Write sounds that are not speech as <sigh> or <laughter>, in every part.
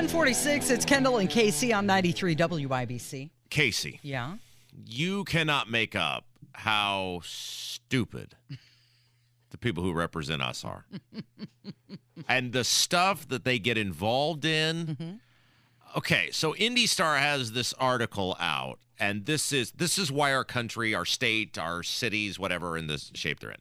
1046, it's Kendall and Casey on 93 WIBC. Casey, Yeah. you cannot make up how stupid the people who represent us are. <laughs> and the stuff that they get involved in. Mm-hmm. Okay, so Indy Star has this article out, and this is this is why our country, our state, our cities, whatever, in this shape they're in.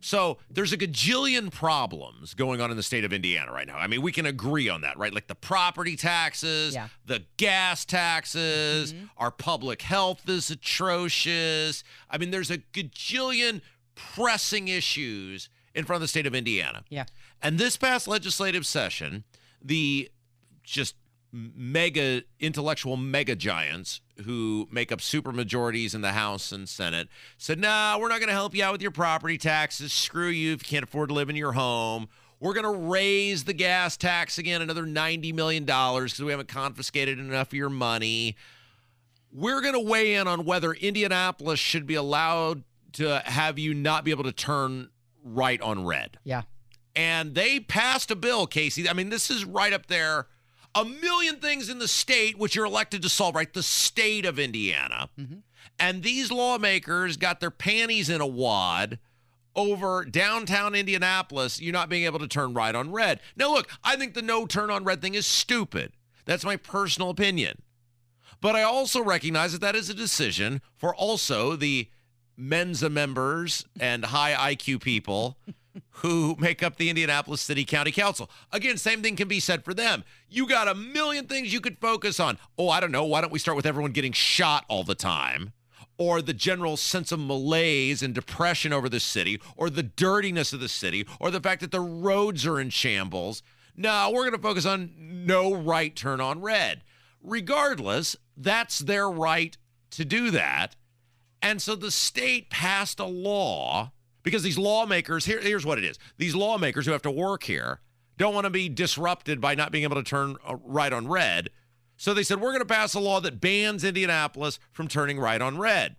So there's a gajillion problems going on in the state of Indiana right now. I mean, we can agree on that, right? Like the property taxes, Yeah. the gas taxes, mm-hmm. our public health is atrocious. I mean, there's a gajillion pressing issues in front of the state of Indiana. Yeah. And this past legislative session, the just mega intellectual mega giants who make up super majorities in the House and Senate said, nah, we're not going to help you out with your property taxes. Screw you if you can't afford to live in your home. We're going to raise the gas tax again another $90 million because we haven't confiscated enough of your money. We're going to weigh in on whether Indianapolis should be allowed to have you not be able to turn right on red Yeah. and they passed a bill, Casey. I mean, this is right up there. A million things in the state which you're elected to solve, right? The state of Indiana. Mm-hmm. And these lawmakers got their panties in a wad over downtown Indianapolis, you not being able to turn right on red. Now, look, I think the no turn on red thing is stupid. That's my personal opinion. But I also recognize that that is a decision for also the Mensa members and high IQ people who make up the Indianapolis City County Council. Again, same thing can be said for them. You got a million things you could focus on. Oh, I don't know. Why don't we start with everyone getting shot all the time? Or the general sense of malaise and depression over the city, or the dirtiness of the city, or the fact that the roads are in shambles. No, we're going to focus on no right turn on red. Regardless, that's their right to do that. And so the state passed a law because these lawmakers, here, here's what it is these lawmakers who have to work here don't want to be disrupted by not being able to turn uh, right on red. So they said, we're going to pass a law that bans Indianapolis from turning right on red.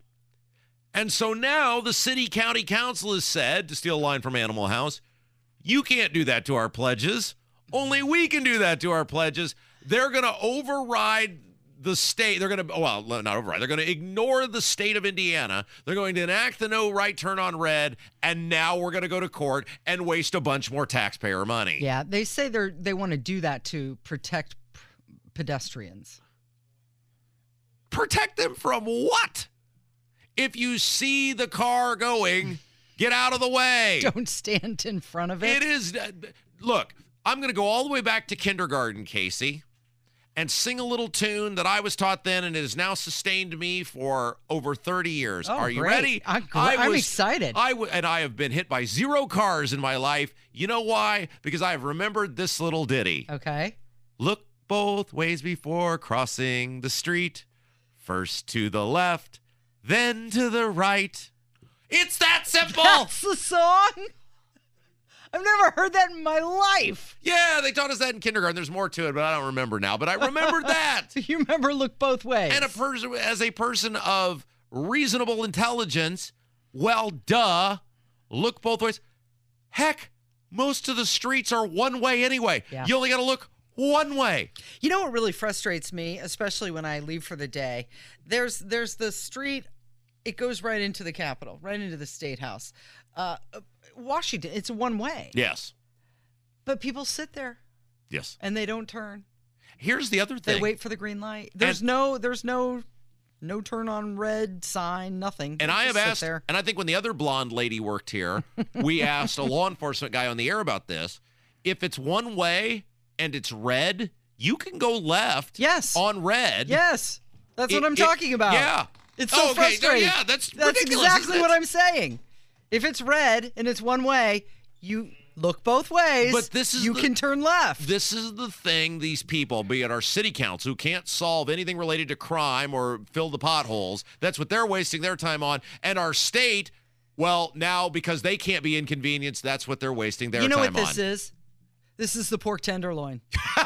And so now the city county council has said, to steal a line from Animal House, you can't do that to our pledges. Only we can do that to our pledges. They're going to override the state. They're going to, well, not override. They're going to ignore the state of Indiana. They're going to enact the no right turn on red. And now we're going to go to court and waste a bunch more taxpayer money. Yeah. They say they're they want to do that to protect p- pedestrians. Protect them from what? If you see the car going, get out of the way. <laughs> Don't stand in front of it. It is. uh, Look, I'm going to go all the way back to kindergarten, Casey, and sing a little tune that I was taught then, and it has now sustained me for over 30 years. Oh, Are you great. ready? I'm gr- I'm excited. I w- and I have been hit by zero cars in my life. You know why? Because I have remembered this little ditty. Okay. Look both ways before crossing the street. First to the left, then to the right. It's that simple. That's the song. I've never heard that in my life. Yeah, they taught us that in kindergarten. There's more to it, but I don't remember now. But I remembered <laughs> that. You remember look both ways. and a person as a person of reasonable intelligence, well, duh, look both ways. Heck, most of the streets are one way anyway. Yeah. You only got to look one way. You know what really frustrates me, especially when I leave for the day? There's there's the street. It goes right into the Capitol, right into the State House. Uh, Washington. It's one way, Yes. but people sit there Yes. and they don't turn. Here's the other thing. They wait for the green light. There's And- no there's no no turn on red sign. Nothing. And They I have asked, there. and I think when the other blonde lady worked here, <laughs> we asked a law enforcement guy on the air about this. If it's one way and it's red, you can go left. Yes. On red. Yes, that's what I'm it- talking about. Yeah. It's so Oh, okay. frustrating. Yeah, that's That's ridiculous, exactly what? I'm saying. If it's red and it's one way, you look both ways. But this is you the- can turn left. This is the thing these people, be it our city council, who can't solve anything related to crime or fill the potholes, that's what they're wasting their time on. And our state, well, now because they can't be inconvenienced, that's what they're wasting their time on. you know what this on. is? This is the pork tenderloin. <laughs>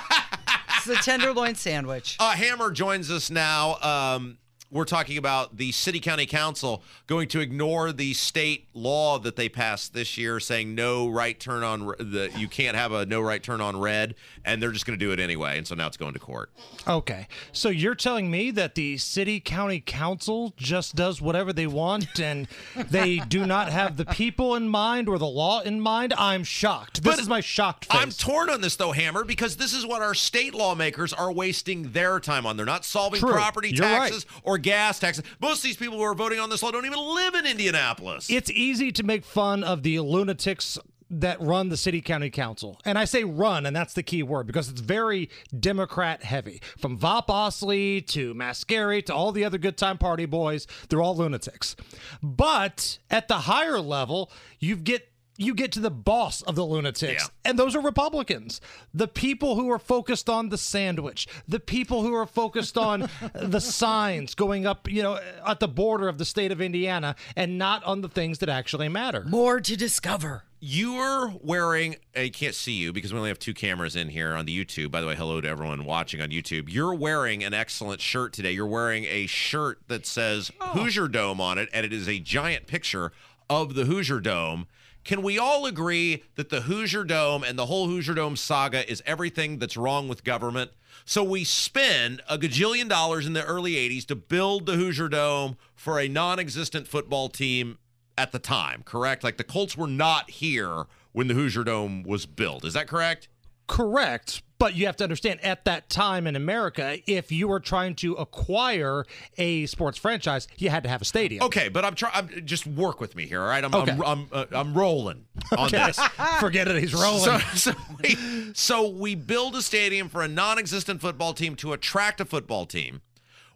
it's the tenderloin sandwich. Uh, Hammer joins us now. Um, we're talking about the city county council going to ignore the state law that they passed this year saying no right turn on the you can't have a no right turn on red and they're just going to do it anyway and so now it's going to court. Okay. So you're telling me that the city county council just does whatever they want and they do not have the people in mind or the law in mind? I'm shocked. This But is my shocked face. I'm torn on this though, Hammer, because this is what our state lawmakers are wasting their time on. They're not solving True. property You're right. taxes or gas taxes. Most of these people who are voting on this law don't even live in Indianapolis. it's easy to make fun of the lunatics that run the city county council. And I say run, and that's the key word because it's very Democrat heavy. From Vop Osili to Mascari to all the other good time party boys, they're all lunatics. But at the higher level, you get you get to the boss of the lunatics, Yeah. and those are Republicans. The people who are focused on the sandwich, the people who are focused on <laughs> the signs going up, you know, at the border of the state of Indiana, and not on the things that actually matter. More to discover. You're wearing, I can't see you because we only have two cameras in here on the YouTube. By the way, hello to everyone watching on YouTube. You're wearing an excellent shirt today. You're wearing a shirt that says oh. Hoosier Dome on it, and it is a giant picture of the Hoosier Dome. Can we all agree that the Hoosier Dome and the whole Hoosier Dome saga is everything that's wrong with government? So we spend a gajillion dollars in the early 80s to build the Hoosier Dome for a non existent football team at the time, correct? Like the Colts were not here when the Hoosier Dome was built. Is that correct? Correct. But you have to understand at that time in America, if you were trying to acquire a sports franchise, you had to have a stadium. Okay, but I'm trying. Just work with me here. All right, I'm Okay. I'm I'm, uh, I'm rolling on this. <laughs> Forget it, he's rolling. So, <laughs> so, we, so we build a stadium for a non-existent football team to attract a football team.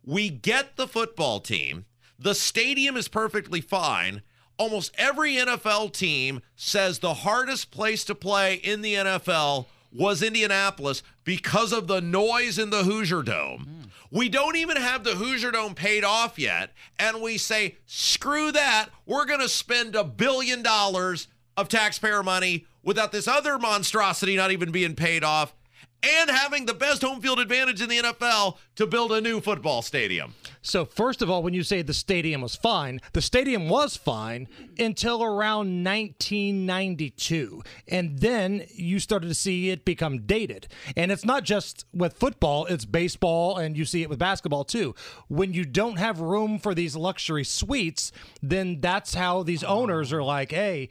We get the football team. The stadium is perfectly fine. Almost every NFL team says the hardest place to play in the NFL was Indianapolis because of the noise in the Hoosier Dome. Hmm. We don't even have the Hoosier Dome paid off yet. And we say, screw that. We're going to spend a billion dollars of taxpayer money without this other monstrosity not even being paid off and having the best home field advantage in the NFL to build a new football stadium. So, first of all, when you say the stadium was fine, the stadium was fine until around 1992. And then you started to see it become dated. And it's not just with football, it's baseball, and you see it with basketball too. When you don't have room for these luxury suites, then that's how these owners are like, hey,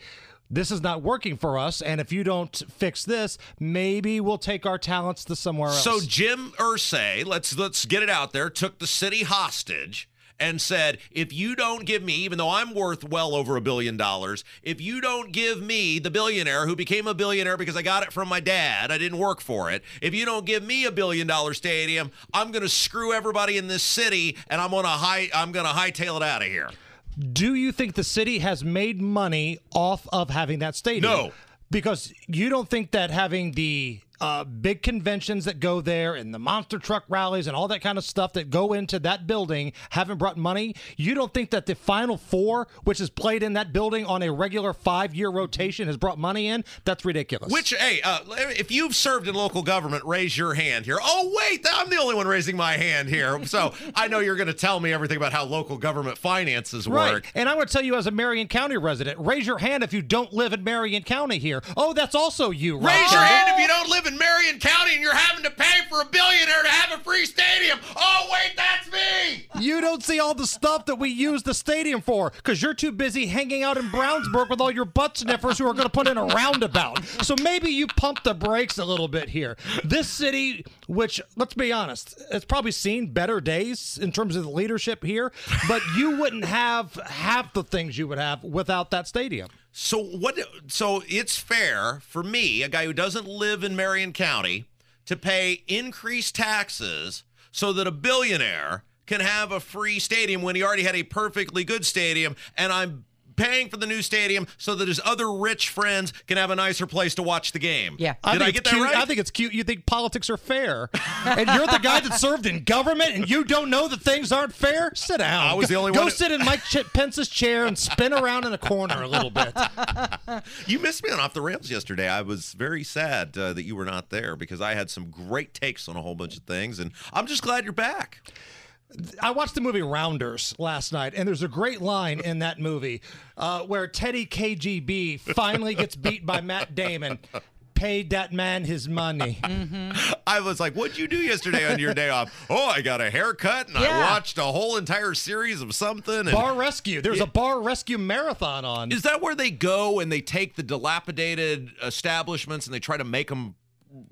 this is not working for us. And if you don't fix this, maybe we'll take our talents to somewhere else. So Jim Irsay, let's let's get it out there, took the city hostage and said, if you don't give me, even though I'm worth well over a billion dollars, if you don't give me the billionaire who became a billionaire because I got it from my dad, I didn't work for it. If you don't give me a billion dollar stadium, I'm gonna screw everybody in this city and I'm gonna high I'm gonna hightail it out of here. Do you think the city has made money off of having that stadium? No. Because you don't think that having the uh, big conventions that go there and the monster truck rallies and all that kind of stuff that go into that building haven't brought money. You don't think that the Final Four, which is played in that building on a regular five year rotation, has brought money in? That's ridiculous. Which, hey, uh, if you've served in local government, raise your hand here. Oh, wait, I'm the only one raising my hand here. So I know you're going to tell me everything about how local government finances work. Right. And I'm going to tell you as a Marion County resident, raise your hand if you don't live in Marion County here. Oh, that's also you, right? Raise your hand if you don't live Marion County and you're having to pay for a billionaire to have a free stadium. Oh, wait, that's me. You don't see all the stuff that we use the stadium for because you're too busy hanging out in Brownsburg with all your butt sniffers who are going to put in a roundabout. So maybe you pump the brakes a little bit here. This city, which, let's be honest, it's probably seen better days in terms of the leadership here, but you wouldn't have half the things you would have without that stadium. So what? So it's fair for me, a guy who doesn't live in Marion County, to pay increased taxes so that a billionaire can have a free stadium when he already had a perfectly good stadium, and I'm paying for the new stadium so that his other rich friends can have a nicer place to watch the game. Yeah. Did I, get that cute. right? I think it's cute. You think politics are fair, and you're the guy that served in government, and you don't know that things aren't fair. Sit down. I was the only Go one who- sit in Mike Ch- Pence's chair and spin around in a corner a little bit. <laughs> You missed me on off the rails yesterday. I was very sad uh, that you were not there because I had some great takes on a whole bunch of things, and I'm just glad you're back. I watched the movie Rounders last night, and there's a great line in that movie uh, where Teddy KGB finally gets beat by Matt Damon. Paid that man his money. I was like, "What'd you do yesterday on your day off?" Oh, I got a haircut and I watched a whole entire series of something. And Bar rescue. There's a bar rescue marathon on. is that where they go and they take the dilapidated establishments and they try to make them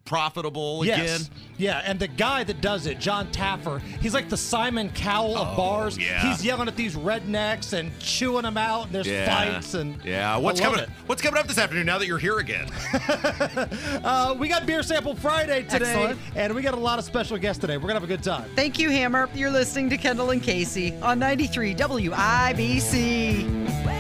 profitable again? Yes. Yeah, and the guy that does it, John Taffer, he's like the Simon Cowell of bars. Oh, yeah. He's yelling at these rednecks and chewing them out. And there's fights and yeah. What's coming? it. What's coming up this afternoon? Now that you're here again, <laughs> Uh, we got beer sample Friday today, Excellent. and we got a lot of special guests today. We're gonna have a good time. Thank you, Hammer. You're listening to Kendall and Casey on 93 WIBC.